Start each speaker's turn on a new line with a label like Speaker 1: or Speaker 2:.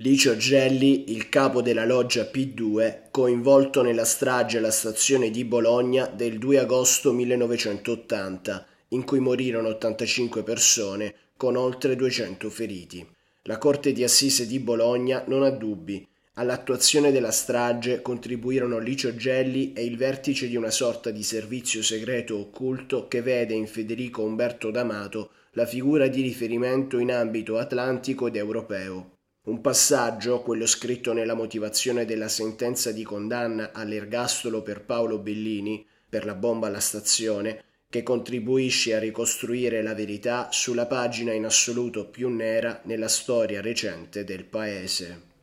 Speaker 1: Licio Gelli, il capo della loggia P2, coinvolto nella strage alla stazione di Bologna del 2 agosto 1980, in cui morirono 85 persone, con oltre 200 feriti. La Corte di Assise di Bologna non ha dubbi. All'attuazione della strage contribuirono Licio Gelli e il vertice di una sorta di servizio segreto occulto che vede in Federico Umberto D'Amato la figura di riferimento in ambito atlantico ed europeo. Un passaggio, quello scritto nella motivazione della sentenza di condanna all'ergastolo per Paolo Bellini per la bomba alla stazione, che contribuisce a ricostruire la verità sulla pagina in assoluto più nera nella storia recente del paese.